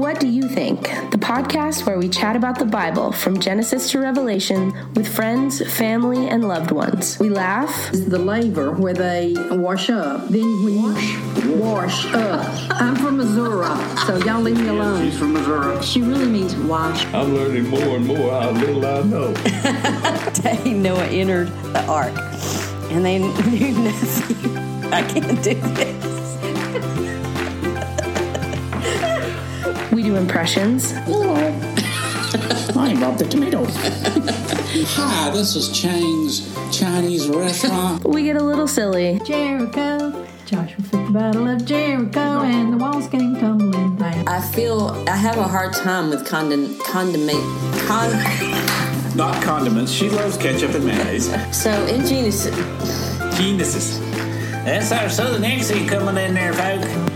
What Do You Think? The podcast where we chat about the Bible from Genesis to Revelation with friends, family, and loved ones. We laugh, is the laver where they wash up. Then when you wash up. I'm from Missouri, so y'all leave me alone. She's from Missouri. She really means wash. I'm learning more and more how little I know. day Noah entered the ark, and they knew nothing. I can't do this. We do impressions, I brought the tomatoes. Hi, this is Chang's Chinese restaurant. we get a little silly, Jericho. Joshua fit the battle of Jericho, and the walls came tumbling down. I feel I have a hard time with condom, condiment, con. Not condiments. She loves ketchup and mayonnaise. So in Genesis, Genesis. That's our southern accent coming in there, folk.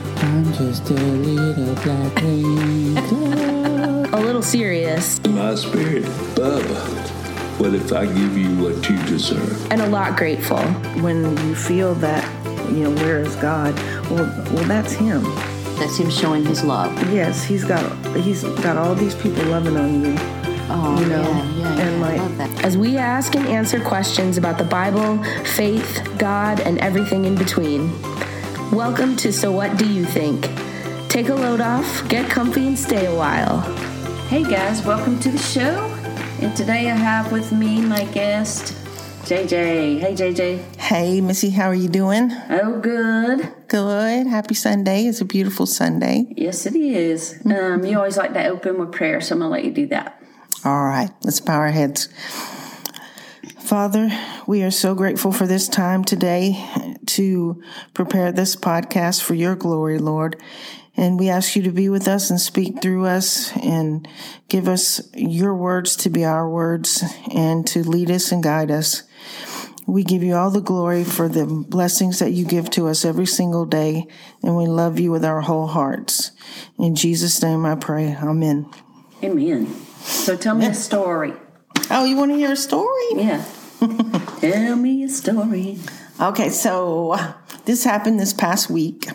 I'm just a little black rain cloud. a little serious, My spirit, Bubba. What if I give you what you deserve? and a lot grateful. when you feel that you know where is god well well that's him that's him showing his love. yes he's got he's got all these people loving on you Oh, You know, yeah, yeah, and yeah, I love that. As we ask and answer questions about the Bible, faith, God, and everything in between. Welcome to So What Do You Think? Take a load off, get comfy, and stay a while. Hey guys, welcome to the show. And today I have with me my guest, JJ. Hey JJ. hey missy how are you doing Oh, good. good happy sunday it's a beautiful sunday Yes, it is. Um, you always like to open with prayer, so I'm gonna let you do that. all right let's bow our heads father we are so grateful for this time today to prepare this podcast for your glory lord and we ask you to be with us and speak through us and give us your words to be our words and to lead us and guide us. We give you all the glory for the blessings that you give to us every single day, and we love you with our whole hearts. In Jesus' name I pray. Amen. Amen. So tell me a story. Oh, you want to hear a story? Yeah. tell me a story. Okay, so this happened this past week.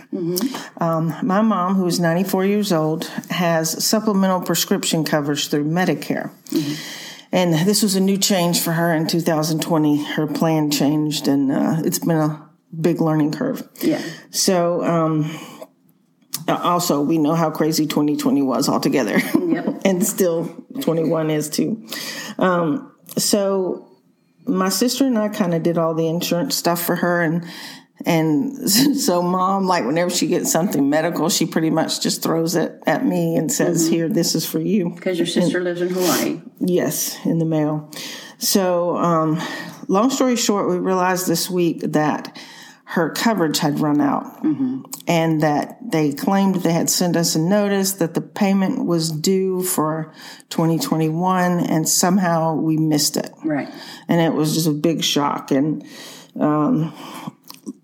Um, my mom, who is 94 years old, has supplemental prescription coverage through Medicare. And this was a new change for her in 2020. Her plan changed, and uh, it's been a big learning curve. Yeah. So, um, also, we know how crazy 2020 was altogether. Yep. and still 21 is too. Um, so, my sister and I kind of did all the insurance stuff for her and and so mom like whenever she gets something medical she pretty much just throws it at me and says here this is for you. Because your sister lives in Hawaii. yes in the mail. So um, long story short we realized this week that her coverage had run out. And that they claimed they had sent us a notice that the payment was due for 2021 and somehow we missed it. Right. and it was just a big shock. And um,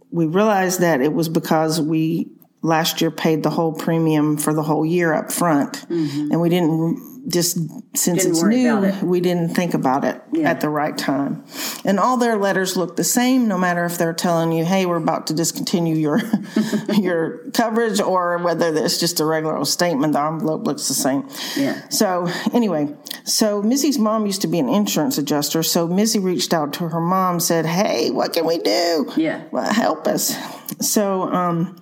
we realized that it was because we last year paid the whole premium for the whole year up front, and we didn't just since Didn't it's new, it. we didn't think about it Yeah. at the right time. And all their letters look the same, no matter if they're telling you, "Hey, we're about to discontinue your your coverage," or whether it's just a regular old statement. The envelope looks the same. Yeah. So anyway, so Missy's mom used to be an insurance adjuster. So Missy reached out to her mom, said, "Hey, what can we do? Yeah. well, help us." So um,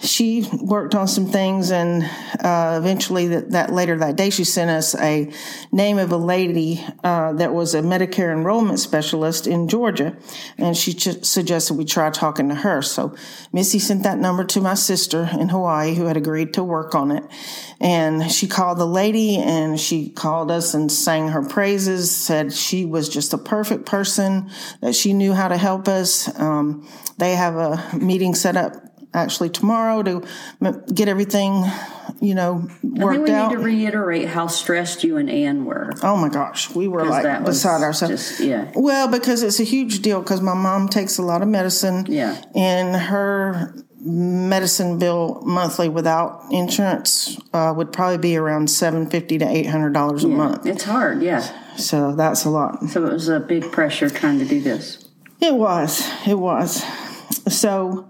she worked on some things, and uh, eventually, that, that later that day, she sent us a name of a lady uh, that was a Medicare enrollment specialist in Georgia, and she ch- suggested we try talking to her. So Missy sent that number to my sister in Hawaii, who had agreed to work on it, and she called the lady, and she called us and sang her praises. Said she was just a perfect person, that she knew how to help us. Um, they have a meeting set up actually tomorrow to get everything, you know, worked I think we out. need to reiterate how stressed you and Ann were. oh my gosh, we were like that beside ourselves. just- yeah. Well, because it's a huge deal because my mom takes a lot of medicine. Yeah. And her medicine bill monthly without insurance uh, would probably be around seven fifty to eight hundred dollars a month. It's hard, yeah. So that's a lot. So it was a big pressure trying to do this. It was. It was. So,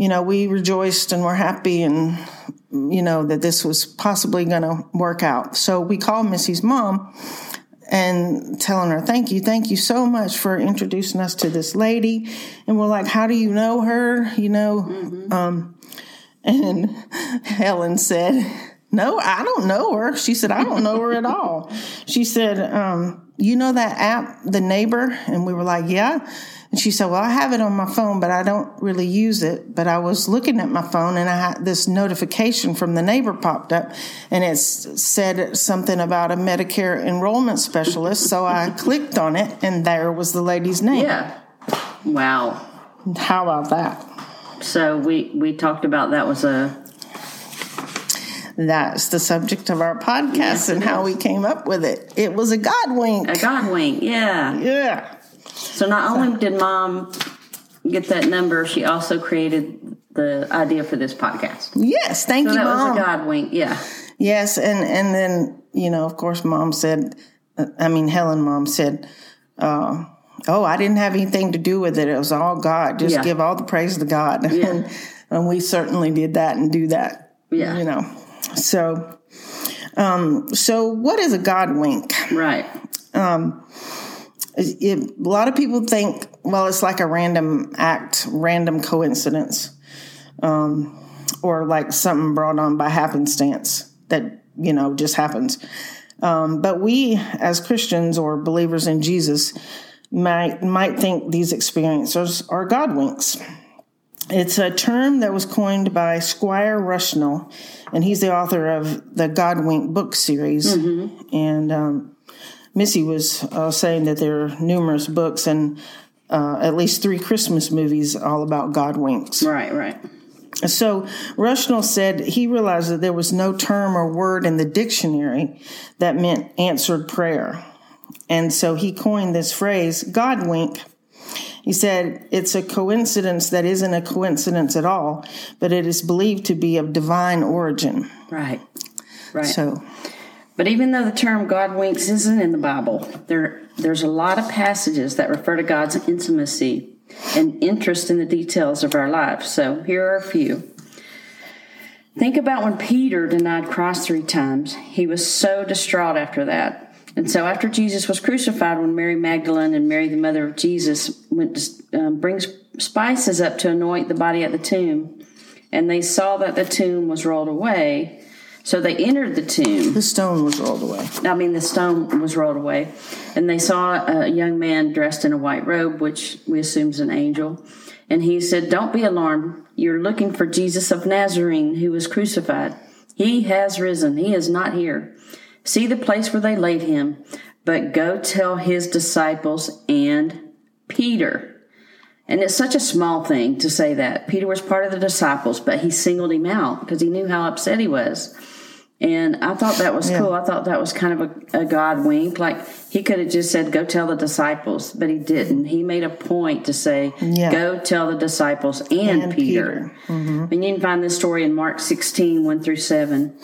you know, we rejoiced and we're happy and you know, that this was possibly going to work out. So we called Missy's mom and telling her, thank you, thank you so much for introducing us to this lady. And we're like, how do you know her? You know, um, and Helen said, no, I don't know her. She said, I don't know her at all. She said, um, you know that app, The Neighbor? And we were like, yeah. And she said, well, I have it on my phone, but I don't really use it. But I was looking at my phone and I had this notification from The Neighbor popped up and it said something about a Medicare enrollment specialist. so I clicked on it and there was the lady's name. Yeah. Wow. How about that? So we we talked about that was a That's the subject of our podcast Yes, and how is. we came up with it. It was a God wink. a God wink. Yeah. Yeah. So not only did mom get that number, she also created the idea for this podcast. Yes, thank So you, that Mom. was a God wink. Yeah. Yes, and and then you know, of course, Mom said, I mean, Helen, Mom said, uh, "Oh, I didn't have anything to do with it. It was all God. Just Yeah. give all the praise to God." Yeah. and, and we certainly did that and do that. Yeah. you know. So, um, so what is a God wink? Right. it, a lot of people think, well, it's like a random act, random coincidence, um, or like something brought on by happenstance that, you know, just happens. Um, but we, as Christians or believers in Jesus, might, might think these experiences are God winks. It's a term that was coined by Squire Rushnell, and he's the author of the God Wink book series. And um, Missy was uh, saying that there are numerous books and uh, at least three Christmas movies all about God winks. Right. Right. So Rushnell said he realized that there was no term or word in the dictionary that meant answered prayer. And so he coined this phrase, God wink. He said it's a coincidence that isn't a coincidence at all, but it is believed to be of divine origin. Right. Right. So, But even though the term God winks isn't in the Bible, there there's a lot of passages that refer to God's intimacy and interest in the details of our lives. So here are a few. Think about when Peter denied Christ three times. He was so distraught after that. And so after Jesus was crucified, when Mary Magdalene and Mary, the mother of Jesus, went to um, bring spices up to anoint the body at the tomb, and they saw that the tomb was rolled away, so they entered the tomb. the stone was rolled away. I mean, the stone was rolled away, and they saw a young man dressed in a white robe, which we assume is an angel. And he said, Don't be alarmed. You're looking for Jesus of Nazarene who was crucified. He has risen. He is not here. See the place where they laid him, but go tell his disciples and Peter. And it's such a small thing to say that. Peter was part of the disciples, but he singled him out because he knew how upset he was. And I thought that was cool. I thought that was kind of a, a God wink. Like he could have just said, go tell the disciples, but he didn't. He made a point to say, Yeah. go tell the disciples and, And Peter. Mm-hmm. And you can find this story in Mark 16, 1 through 7.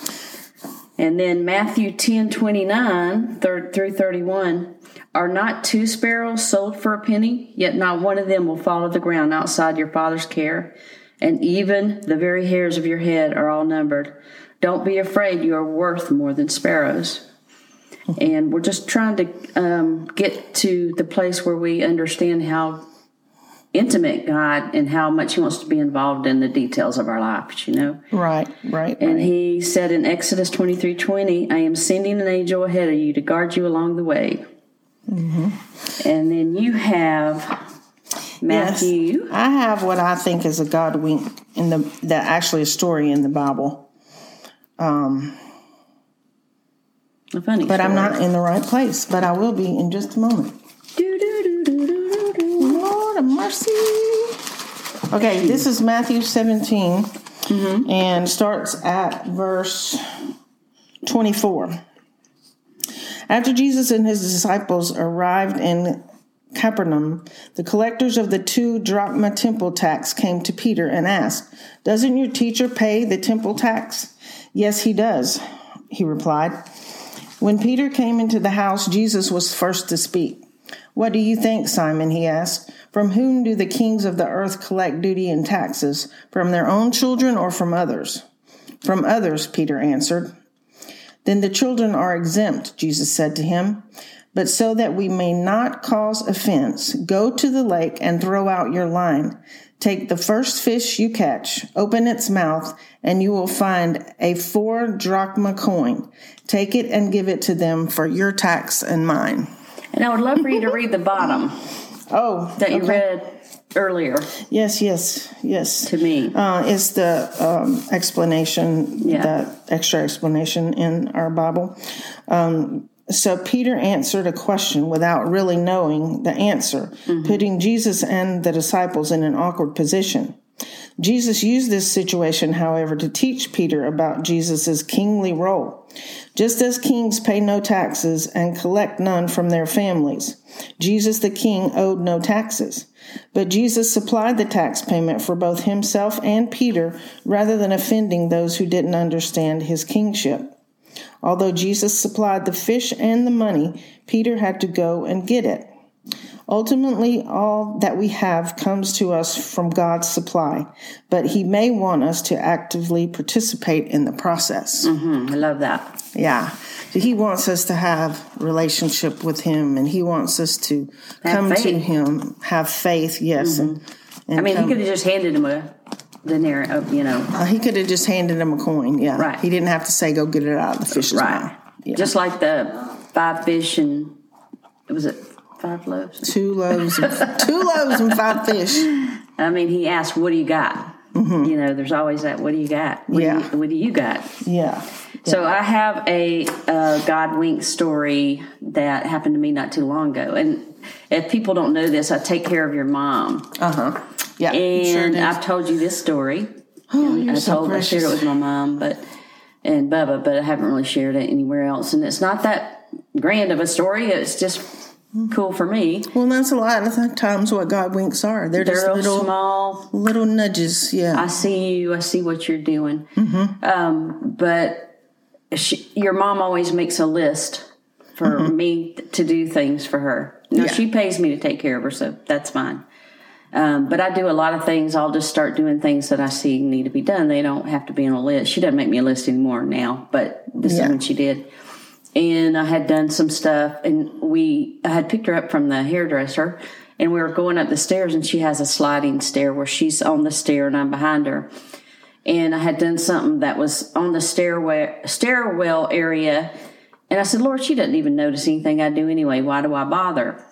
And then Matthew 10, 29 through 31. Are not two sparrows sold for a penny? Yet not one of them will fall to the ground outside your Father's care. And even the very hairs of your head are all numbered. Don't be afraid, you are worth more than sparrows. And we're just trying to um, get to the place where we understand how intimate God and how much He wants to be involved in the details of our lives, you know? Right, right. And he said in Exodus twenty three twenty, I am sending an angel ahead of you to guard you along the way. Mm-hmm. And then you have Matthew. Yes, I have what I think is a God wink in the that actually a story in the Bible, um, A funny but I'm not in the right place. But I will be in just a moment. Do-do-do-do-do-do-do. Lord of mercy. Okay, this is Matthew 17 mm-hmm. and starts at verse 24. After Jesus and his disciples arrived in Capernaum, the collectors of the two drachma temple tax came to Peter and asked, Doesn't your teacher pay the temple tax? Yes, he does, he replied. When Peter came into the house, Jesus was first to speak. What do you think, Simon? he asked. From whom do the kings of the earth collect duty and taxes? From their own children or from others? From others, Peter answered. Then the children are exempt, Jesus said to him. But so that we may not cause offense, go to the lake and throw out your line. Take the first fish you catch, open its mouth, and you will find a four drachma coin. Take it and give it to them for your tax and mine. And I would love for you to read the bottom Oh, that you okay. read earlier Yes, yes, yes. to me. Uh, it's the um, explanation, Yeah. that extra explanation in our Bible. Um, so Peter answered a question without really knowing the answer, putting Jesus and the disciples in an awkward position. Jesus used this situation, however, to teach Peter about Jesus' kingly role. Just as kings pay no taxes and collect none from their families, Jesus the king owed no taxes. But Jesus supplied the tax payment for both himself and Peter rather than offending those who didn't understand his kingship. Although Jesus supplied the fish and the money, Peter had to go and get it. Ultimately, all that we have comes to us from God's supply, but He may want us to actively participate in the process. Hmm, I love that. Yeah. He wants us to have relationship with Him, and He wants us to Have come to. Him, have faith. Yes, and, and I mean, he could have just handed him a denarius, uh, you know, uh, he could have just handed him a coin. Yeah, Right. He didn't have to say, "Go get it out of the fish's right? mouth." Yeah. Just like the five fish and it was it five loaves? two loaves, and, two loaves and five fish. I mean, he asked, "What do you got?" You know, there's always that. What do you got? What Mm-hmm. Yeah. Do you, what do you got? Yeah. So I have a uh, God wink story that happened to me not too long ago, and if people don't know this, I take care of your mom, Uh huh. Yeah. and sure. I've told you this story. oh, you're I so told I shared it with my mom, but and Bubba, but I haven't really shared it anywhere else. And it's not that grand of a story. It's just cool for me. Well, that's a lot of times what God winks are. They're, They're just little small. little nudges. Yeah. I see you. I see what you're doing. Mm-hmm. Um, but she, your mom always makes a list for me to do things for her. Now Mm-hmm. Yeah. she pays me to take care of her, so that's fine. Um, but I do a lot of things. I'll just start doing things that I see need to be done. They don't have to be on a list. She doesn't make me a list anymore now, but this Yeah. is when she did. And I had done some stuff, and we I had picked her up from the hairdresser, and we were going up the stairs, and she has a sliding stair where she's on the stair and I'm behind her. And I had done something that was on the stairway stairwell area, and I said, "Lord, she doesn't even notice anything I do anyway. Why do I bother?"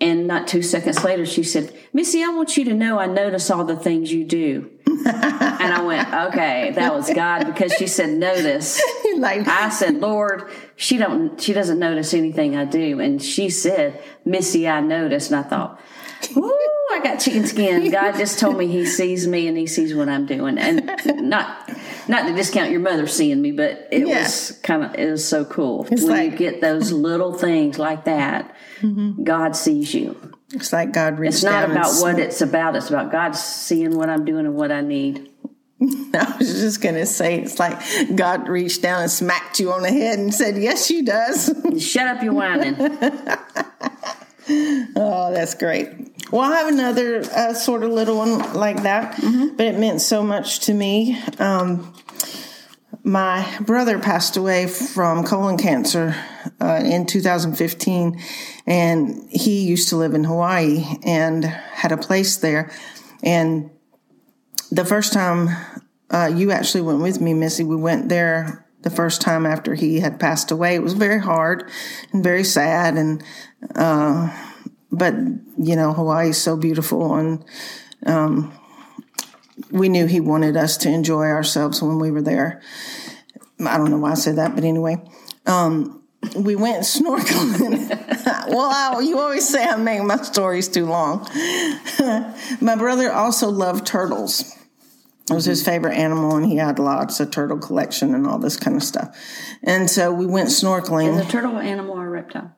And not two seconds later, she said, Missy, I want you to know I notice all the things you do. And I went, okay, that was God because she said, notice. like I said, Lord, she don't, she doesn't notice anything I do. And she said, Missy, I noticed. And I thought, Ooh, I got chicken skin. God just told me He sees me and He sees what I'm doing, and not not to discount your mother seeing me, but it Yeah. was kind of it was so cool It's when like- you get those little things like that. Mm-hmm. God sees you. It's like God reached It's not about what it's about. It's about God seeing what I'm doing and what I need. I was just gonna say it's like God reached down and smacked you on the head and said, "Yes, you does." Shut up, you're whining. oh, that's great. Well, I have another uh, sort of little one like that, but it meant so much to me. Um, my brother passed away from colon cancer uh, in 2015, and he used to live in Hawaii and had a place there. And the first time uh, you actually went with me, Missy, we went there the first time after he had passed away. It was very hard and very sad, and uh, but you know Hawaii is so beautiful, and um, we knew he wanted us to enjoy ourselves when we were there. I don't know why I said that, but anyway. Um, we went snorkeling. well, I, you always say I make my stories too long. my brother also loved turtles. It was his favorite animal, and he had lots of turtle collection and all this kind of stuff. And so we went snorkeling. Is a turtle an animal or a reptile?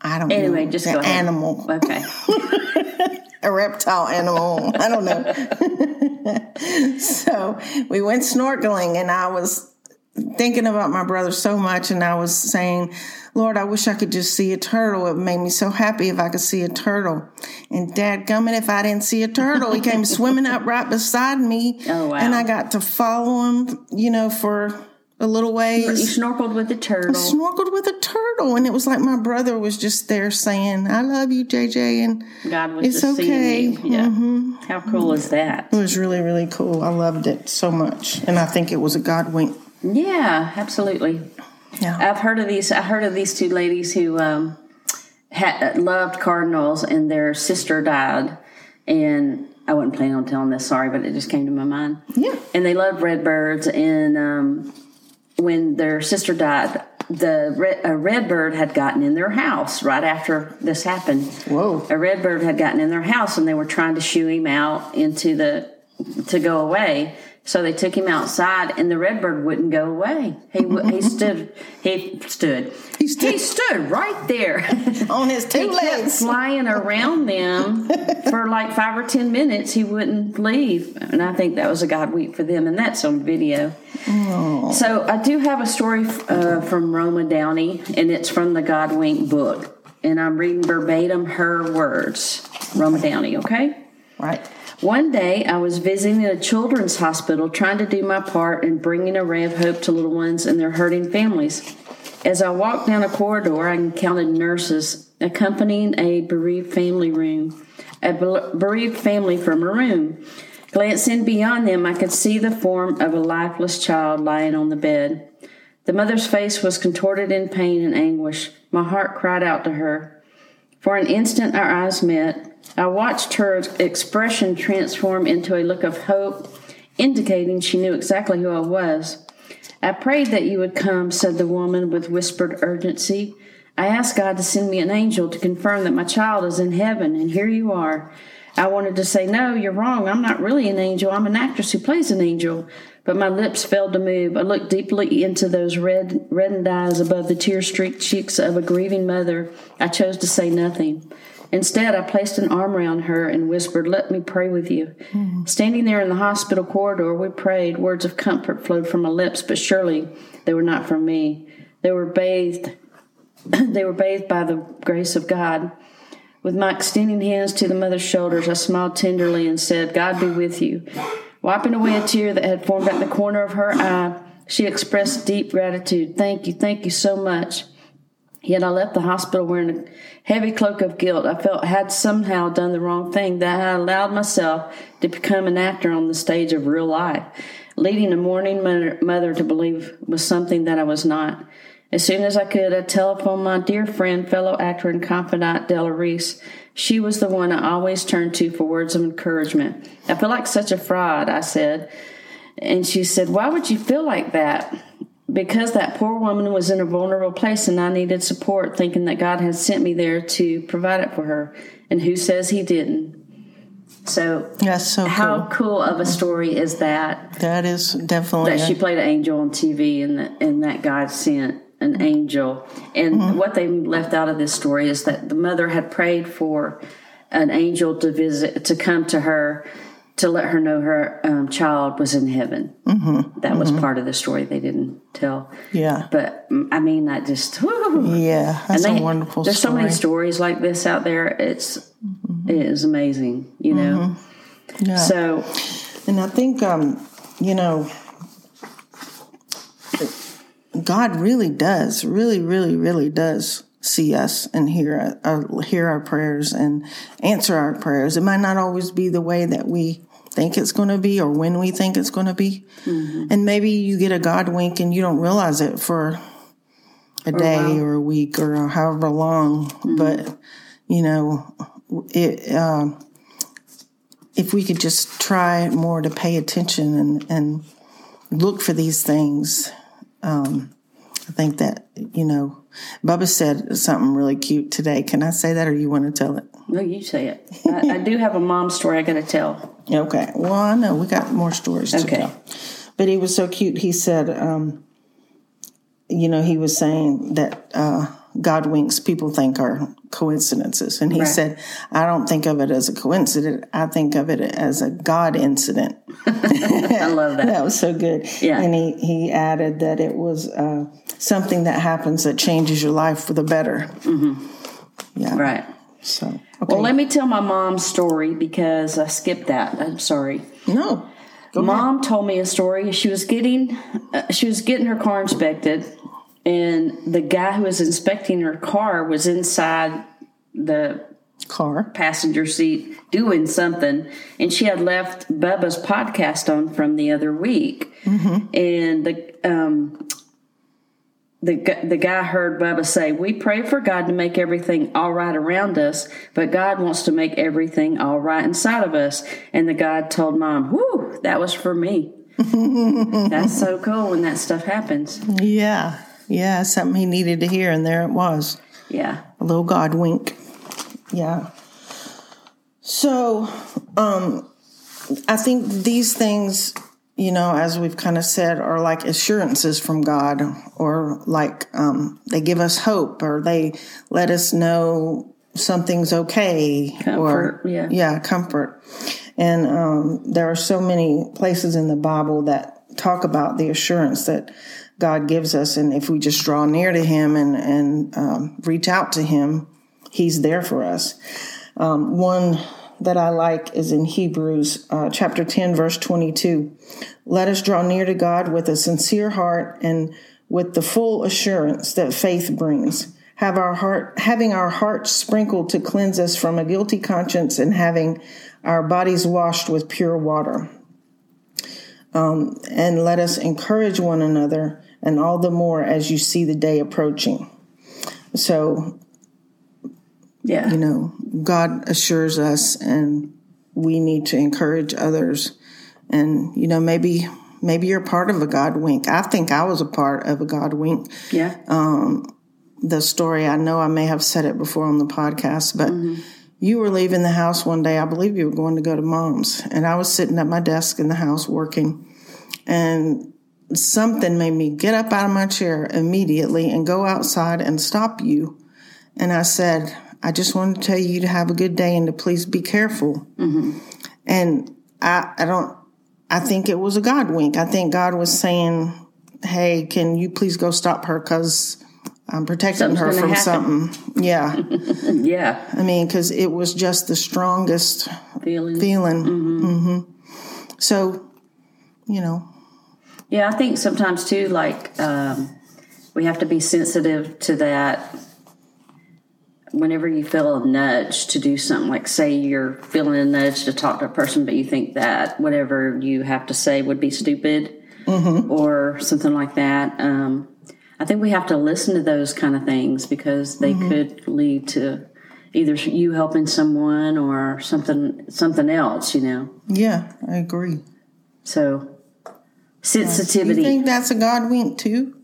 I don't Anyway, know. Anyway, just go ahead. animal, Okay. a reptile animal. I don't know. So we went snorkeling, and I was thinking about my brother so much, and I was saying, Lord, I wish I could just see a turtle. It made me so happy if I could see a turtle. And Dad, gummit, if I didn't see a turtle, he came swimming up right beside me, Oh, wow. and I got to follow him, you know, for a little ways. You snorkeled with the turtle. Snorkeled with a turtle, and it was like my brother was just there saying, "I love you, JJ," and God was It's okay. Yeah. How cool is that? it was really, really cool. I loved it so much, and I think it was a God wink. Yeah, absolutely. Yeah. I've heard of these. I heard of these two ladies who um, had loved cardinals, and their sister died. And I wasn't planning on telling this. Sorry, but it just came to my mind. Yeah. And they loved redbirds. And um, when their sister died, the red, a redbird had gotten in their house right after this happened. Whoa. A red bird had gotten in their house, and they were trying to shoo him out into the to go away. So they took him outside, and the redbird wouldn't go away. He he stood he stood He stood- he stood right there On his two he kept legs. flying around them for like five or ten minutes. He wouldn't leave, and I think that was a God week for them, and that's on video. So I do have a story uh, from Roma Downey, and it's from the God Wink book, and I'm reading verbatim her words. Roma Downey, okay. Right. One day, I was visiting a children's hospital trying to do my part in bringing a ray of hope to little ones and their hurting families. As I walked down a corridor, I encountered nurses accompanying a bereaved family room, a bereaved family from a room. Glancing beyond them, I could see the form of a lifeless child lying on the bed. The mother's face was contorted in pain and anguish. My heart cried out to her. For an instant, our eyes met. I watched her expression transform into a look of hope, indicating she knew exactly who I was. I prayed that you would come, said the woman with whispered urgency. I asked God to send me an angel to confirm that my child is in heaven, and here you are. I wanted to say, No, you're wrong. I'm not really an angel. I'm an actress who plays an angel. But my lips failed to move. I looked deeply into those red, reddened eyes above the tear streaked cheeks of a grieving mother. I chose to say nothing. Instead, I placed an arm around her and whispered, Let me pray with you. Hmm. Standing there in the hospital corridor, we prayed. Words of comfort flowed from my lips, but surely they were not from me. They were bathed they were bathed by the grace of God. With my extending hands to the mother's shoulders, I smiled tenderly and said, God be with you. Wiping away a tear that had formed at the corner of her eye, she expressed deep gratitude. Thank you, thank you so much. Yet I left the hospital wearing a heavy cloak of guilt. I felt I had somehow done the wrong thing, that I allowed myself to become an actor on the stage of real life, leading a mourning mother, mother to believe was something that I was not. As soon as I could, I telephoned my dear friend, fellow actor and confidant, Della Reese. She was the one I always turned to for words of encouragement. I feel like such a fraud, I said. And she said, Why would you feel like that? Because that poor woman was in a vulnerable place and I needed support, thinking that God had sent me there to provide it for her. And who says He didn't? So, That's so how cool. cool of a story is that? That is definitely. that she played an angel on TV and that, and that God sent an angel. And mm-hmm. what they left out of this story is that the mother had prayed for an angel to visit, to come to her to let her know her um, child was in heaven. Mm-hmm. That was part of the story they didn't tell. yeah. But mm, I mean, I just, whew. Yeah. That's And they- a wonderful There's so many stories like this out there. It's, it is amazing, you know? Yeah. So, And I think, um, you know, God really does, really, really, really does see us and hear our, hear our prayers and answer our prayers. It might not always be the way that we think it's going to be or when we think it's going to be. And maybe you get a God wink and you don't realize it for a day or a week or however long. But, you know, it, um, if we could just try more to pay attention and, and look for these things, um, I think that, you know, Bubba said something really cute today. Can I say that or you want to tell it? no, you say it. I, I do have a mom story I got to tell. Okay. Well, I know we got more stories to tell. But he was so cute. He said, um, you know, he was saying that uh, God winks people think are coincidences. And he Right. said, I don't think of it as a coincidence. I think of it as a God incident. I love that. That was so good. Yeah. And he, he added that it was uh, something that happens that changes your life for the better. Mm-hmm. Yeah. Right. So, okay. Well, let me tell my mom's story because I skipped that. I'm sorry. no. Go ahead. Mom told me a story. She was getting uh, she was getting her car inspected, and the guy who was inspecting her car was inside the Car. passenger seat doing something, and she had left Bubba's podcast on from the other week, and the um. The, the guy heard Bubba say, We pray for God to make everything all right around us, but God wants to make everything all right inside of us. And the guy told mom, Whew, that was for me. That's so cool when that stuff happens. Yeah. Yeah. Something he needed to hear. And there it was. Yeah. a little God wink. Yeah. So, um, I think these things, you know, as we've kind of said, are like assurances from God, or like um, they give us hope, or they let us know something's okay, or yeah. yeah, comfort. And um, there are so many places in the Bible that talk about the assurance that God gives us, and if we just draw near to Him and and um, reach out to Him, He's there for us. Um, one that I like is in Hebrews uh, chapter 10, verse 22. Let us draw near to God with a sincere heart and with the full assurance that faith brings. Have our heart, having our hearts sprinkled to cleanse us from a guilty conscience and having our bodies washed with pure water. Um, and let us encourage one another, and all the more as you see the day approaching. So Yeah. you know, God assures us and we need to encourage others. And, you know, maybe maybe you're part of a God wink. I think I was a part of a God wink. yeah. Um, The story, I know I may have said it before on the podcast, but you were leaving the house one day. I believe you were going to go to mom's. And I was sitting at my desk in the house working. And something made me get up out of my chair immediately and go outside and stop you. And I said, I just wanted to tell you to have a good day and to please be careful. Mm-hmm. And I, I don't, I think it was a God wink. I think God was saying, Hey, can you please go stop her? Cause I'm protecting Something's her from happen. something. Yeah. yeah. I mean, cause it was just the strongest Feeling. feeling. hmm So, you know, Yeah, I think sometimes too, like um, we have to be sensitive to that. Whenever you feel a nudge to do something, like say you're feeling a nudge to talk to a person, but you think that whatever you have to say would be stupid or something like that. Um, I think we have to listen to those kind of things because they could lead to either you helping someone or something something else. You know, yeah, I agree. so You sensitivity. think that's a God wink too?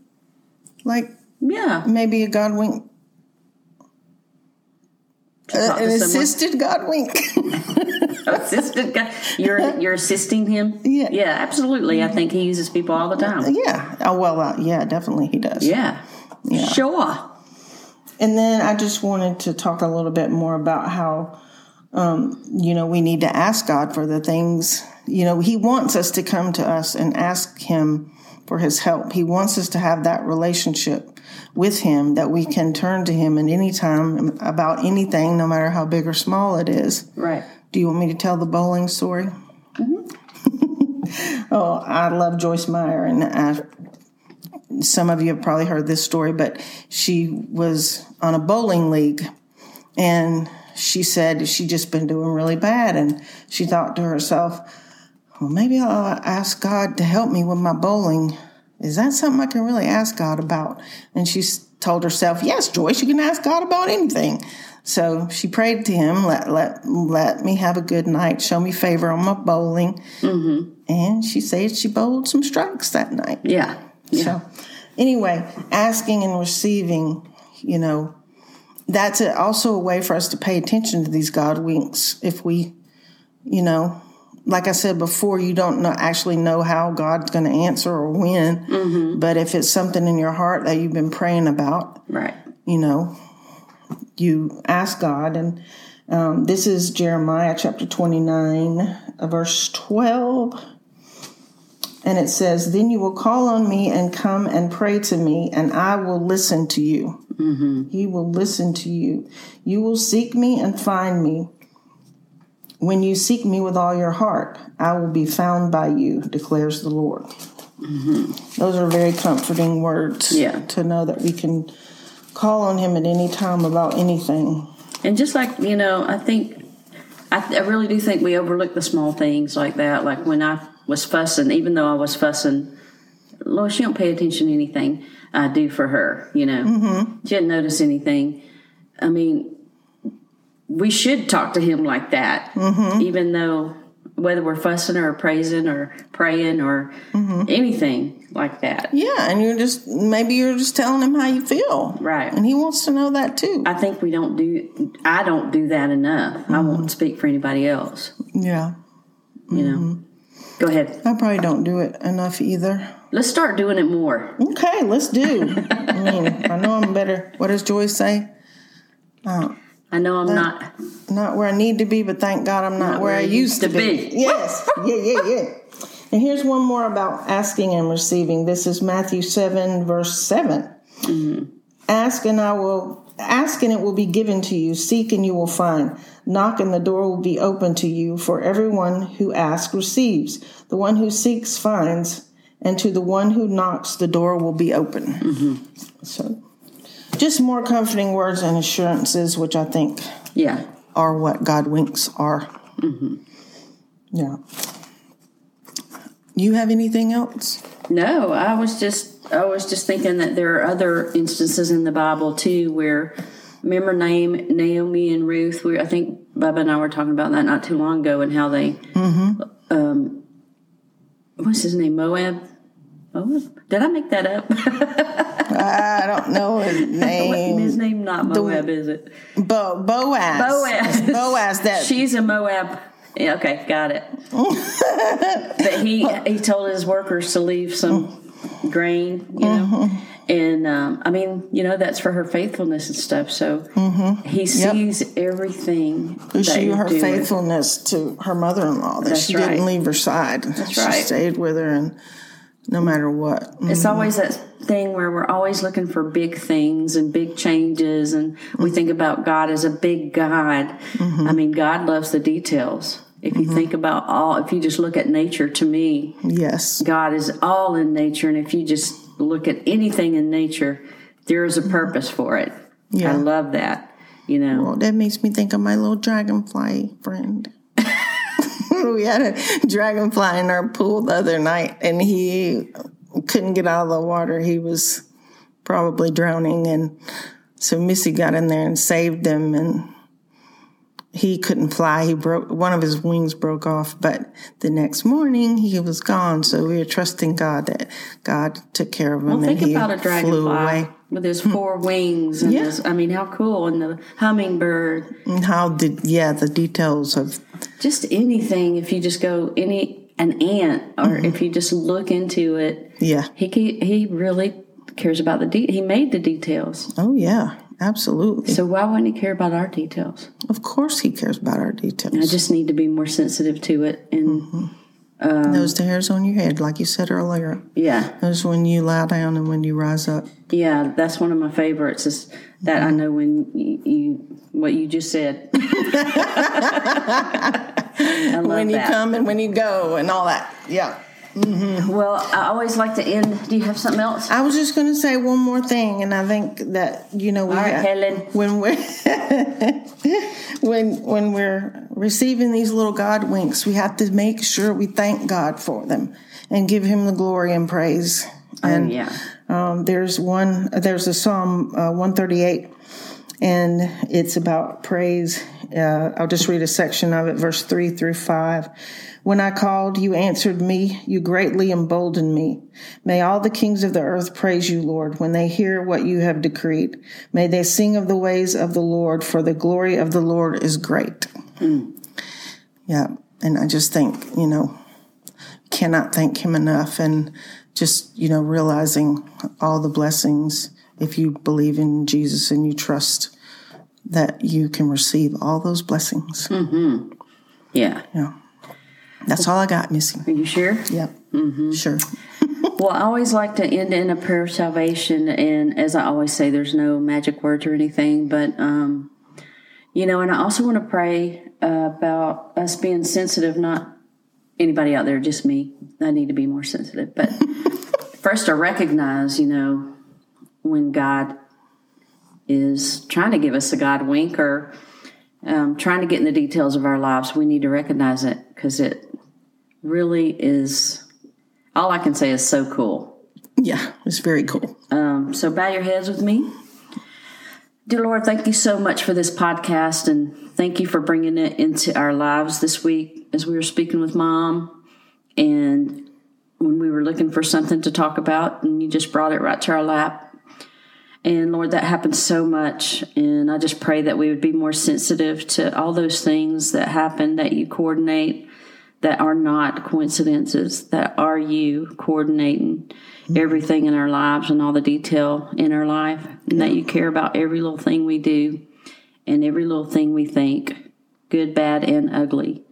Like yeah, maybe a God wink Uh, an someone? assisted God wink. assistant guy. You're you're assisting him. Yeah. yeah, absolutely. I think he uses people all the time. yeah. Oh well. Uh, yeah, definitely he does. Yeah, sure. And then I just wanted to talk a little bit more about how, um, you know, we need to ask God for the things. You know, He wants us to come to us and ask Him for His help. He wants us to have that relationship with Him that we can turn to Him at any time about anything, no matter how big or small it is. Right. Do you want me to tell the bowling story? Mm-hmm. oh, I love Joyce Meyer, and I, some of you have probably heard this story, but she was on a bowling league, and she said she just been doing really bad, and she thought to herself, "Well, maybe I'll ask God to help me with my bowling." Is that something I can really ask God about? And she told herself, Yes, Joyce, you can ask God about anything. So she prayed to him, let, let, let me have a good night, show me favor on my bowling. Mm-hmm. And she said she bowled some strikes that night. Yeah. Yeah. So, anyway, asking and receiving, you know, that's a, also a way for us to pay attention to these God winks. If we, you know, like I said before, you don't know, actually know how God's going to answer or when. Mm-hmm. But if it's something in your heart that you've been praying about, Right. you know, you ask God. And um, this is Jeremiah chapter 29, uh, verse 12. And it says, Then you will call on me and come and pray to me, and I will listen to you. Mm-hmm. He will listen to you. You will seek me and find me. When you seek me with all your heart, I will be found by you, declares the Lord. Those are very comforting words Yeah. to know that we can call on Him at any time about anything. And just like, you know, I think, I, I really do think we overlook the small things like that. Like when I was fussing, even though I was fussing, Lord, she don't pay attention to anything I do for her, you know. Mm-hmm. She didn't notice anything. I mean, we should talk to him like that, even though whether we're fussing or praising or praying or mm-hmm. anything like that. Yeah, and you're just maybe you're just telling him how you feel, Right. And he wants to know that too. I think we don't do, I don't do that enough. I mm-hmm. won't speak for anybody else, yeah, you know. Mm-hmm. Go ahead. I probably don't do it enough either. Let's start doing it more. Okay, let's do. I mean, I know I'm better. What does Joyce say? Uh, I know I'm not. Not where I need to be, but thank God I'm not, where, I used to be. Yes, yeah, yeah, yeah. And here's one more about asking and receiving. This is Matthew 7, verse 7. Mm-hmm. Ask and I will ask and it will be given to you. Seek and you will find. Knock and the door will be open to you. For everyone who asks receives. The one who seeks finds. And to the one who knocks, the door will be open. Mm-hmm. So, just more comforting words and assurances, which I think Yeah. are what God winks are. Yeah. You have anything else? No, I was just I was just thinking that there are other instances in the Bible too where remember name Naomi and Ruth. We I think Bubba and I were talking about that not too long ago and how they um what's his name Moab. Moab? Did I make that up? I don't know his name. his name not Moab, is it? Bo- Boaz. Boaz. Boaz. That She's a Moab. Yeah, okay, got it. but he he told his workers to leave some grain, you know, and um, I mean, you know, that's for her faithfulness and stuff. So he sees everything. that she her doing. faithfulness to her mother-in-law that That's she right. didn't leave her side. That's she right. stayed with her, and no matter what. It's mm-hmm. always that thing where we're always looking for big things and big changes, and we mm-hmm. think about God as a big God. Mm-hmm. I mean, God loves the details. If you think about all, if you just look at nature, to me, Yes. God is all in nature, and if you just look at anything in nature, there is a purpose for it. Yeah. I love that. You know, Well, that makes me think of my little dragonfly friend. we had a dragonfly in our pool the other night, and he couldn't get out of the water. He was probably drowning, and so Missy got in there and saved him. And he couldn't fly. He broke one of his wings broke off, but the next morning he was gone. So we were trusting God that God took care of him, well, and think about a dragonfly with his four wings, and Yeah. his, I mean, how cool! And the hummingbird, And how did yeah the details of just anything. If you just go any an ant, or Mm-hmm. if you just look into it, yeah he he, he really cares about the de- he made the details. oh yeah absolutely. So why wouldn't he care about our details? Of course, he cares about our details. I just need to be more sensitive to it, and Mm-hmm. Those the hairs on your head, like you said earlier. yeah, Those when you lie down and when you rise up. Yeah, that's one of my favorites. Is that I know when you, you what you just said. I love when you that. come and when you go and all that. Yeah. Well, I always like to end. Do you have something else? I was just going to say one more thing, and I think that you know we All right, have- Helen. when we're when when we're receiving these little God winks, we have to make sure we thank God for them and give Him the glory and praise. And oh, yeah. Um, there's one. There's a Psalm uh, 138, and it's about praise. Uh, I'll just read a section of it, verse three through five. When I called, you answered me. You greatly emboldened me. May all the kings of the earth praise you, Lord, when they hear what you have decreed. May they sing of the ways of the Lord, for the glory of the Lord is great. Hmm. Yeah, and I just think you know cannot thank him enough and just you know realizing all the blessings if you believe in Jesus and you trust that you can receive all those blessings. Mm-hmm. Yeah. Yeah. That's all I got, Missy. Are you sure? Yep. Sure. Well, I always like to end in a prayer of salvation, and as I always say, there's no magic words or anything, but um, you know, and I also want to pray uh, about us being sensitive, not anybody out there, just me. I need to be more sensitive, but first to recognize, you know, when God is trying to give us a God wink or um, trying to get in the details of our lives, we need to recognize it because it really is. All I can say is so cool. Yeah, it's very cool. Um, so bow your heads with me. Dear Lord, thank you so much for this podcast and thank you for bringing it into our lives this week as we were speaking with mom and when we were looking for something to talk about and you just brought it right to our lap. And Lord, that happens so much. And I just pray that we would be more sensitive to all those things that happen that you coordinate that are not coincidences, that are you coordinating mm-hmm. everything in our lives and all the detail in our life, and that you care about every little thing we do and every little thing we think, good, bad, and ugly.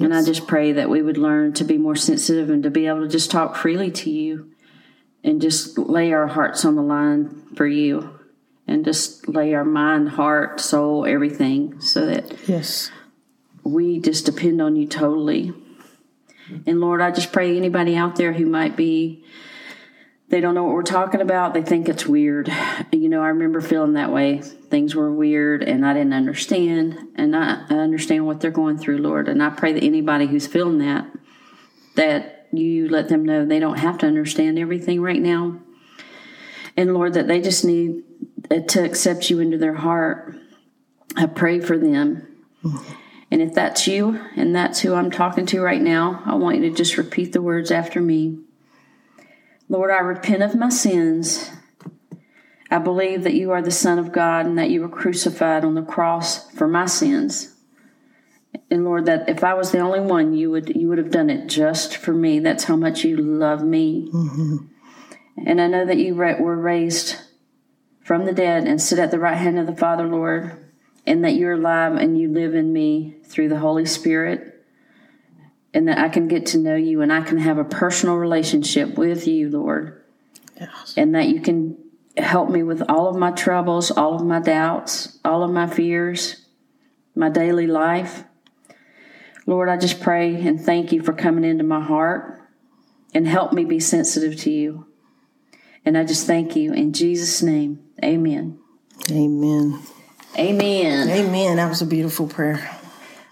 And I just pray that we would learn to be more sensitive and to be able to just talk freely to you and just lay our hearts on the line for you and just lay our mind, heart, soul, everything so that Yes. We just depend on you totally. And Lord, I just pray anybody out there who might be, they don't know what we're talking about, they think it's weird. You know, I remember feeling that way. Things were weird and I didn't understand. And I, understand what they're going through, Lord. And I pray that anybody who's feeling that, that you let them know they don't have to understand everything right now. And Lord, that they just need uh, to accept you into their heart. I pray for them. And if that's you and that's who I'm talking to right now, I want you to just repeat the words after me. Lord, I repent of my sins. I believe that you are the Son of God and that you were crucified on the cross for my sins. And Lord, that if I was the only one, you would you would have done it just for me. That's how much you love me. Mm-hmm. And I know that you were raised from the dead and sit at the right hand of the Father, Lord, and that you're alive and you live in me through the Holy Spirit, and that I can get to know you and I can have a personal relationship with you, Lord, Yes. and that you can help me with all of my troubles, all of my doubts, all of my fears, my daily life. Lord, I just pray and thank you for coming into my heart and help me be sensitive to you. And I just thank you in Jesus' name. Amen. Amen. Amen. Amen. That was a beautiful prayer.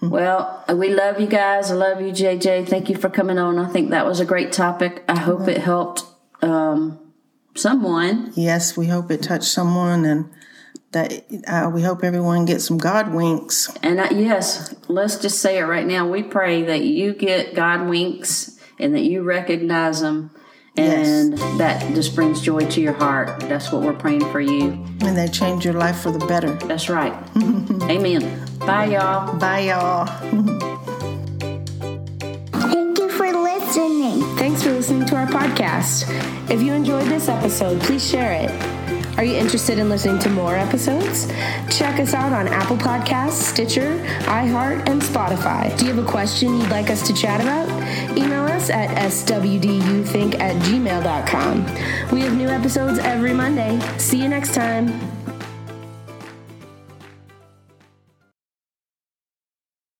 Well, we love you guys. I love you, JJ. Thank you for coming on. I think that was a great topic. I hope it helped um, someone. Yes, we hope it touched someone and that uh, we hope everyone gets some God winks. And I, yes, let's just say it right now. We pray that you get God winks and that you recognize them. And that just brings joy to your heart. That's what we're praying for you. And they change your life for the better. That's right. Amen. Bye, y'all. Bye, y'all. Thank you for listening. Thanks for listening to our podcast. If you enjoyed this episode, please share it. Are you interested in listening to more episodes? Check us out on Apple Podcasts, Stitcher, iHeart, and Spotify. Do you have a question you'd like us to chat about? Email us at swduthink at gmail.com. We have new episodes every Monday. See you next time.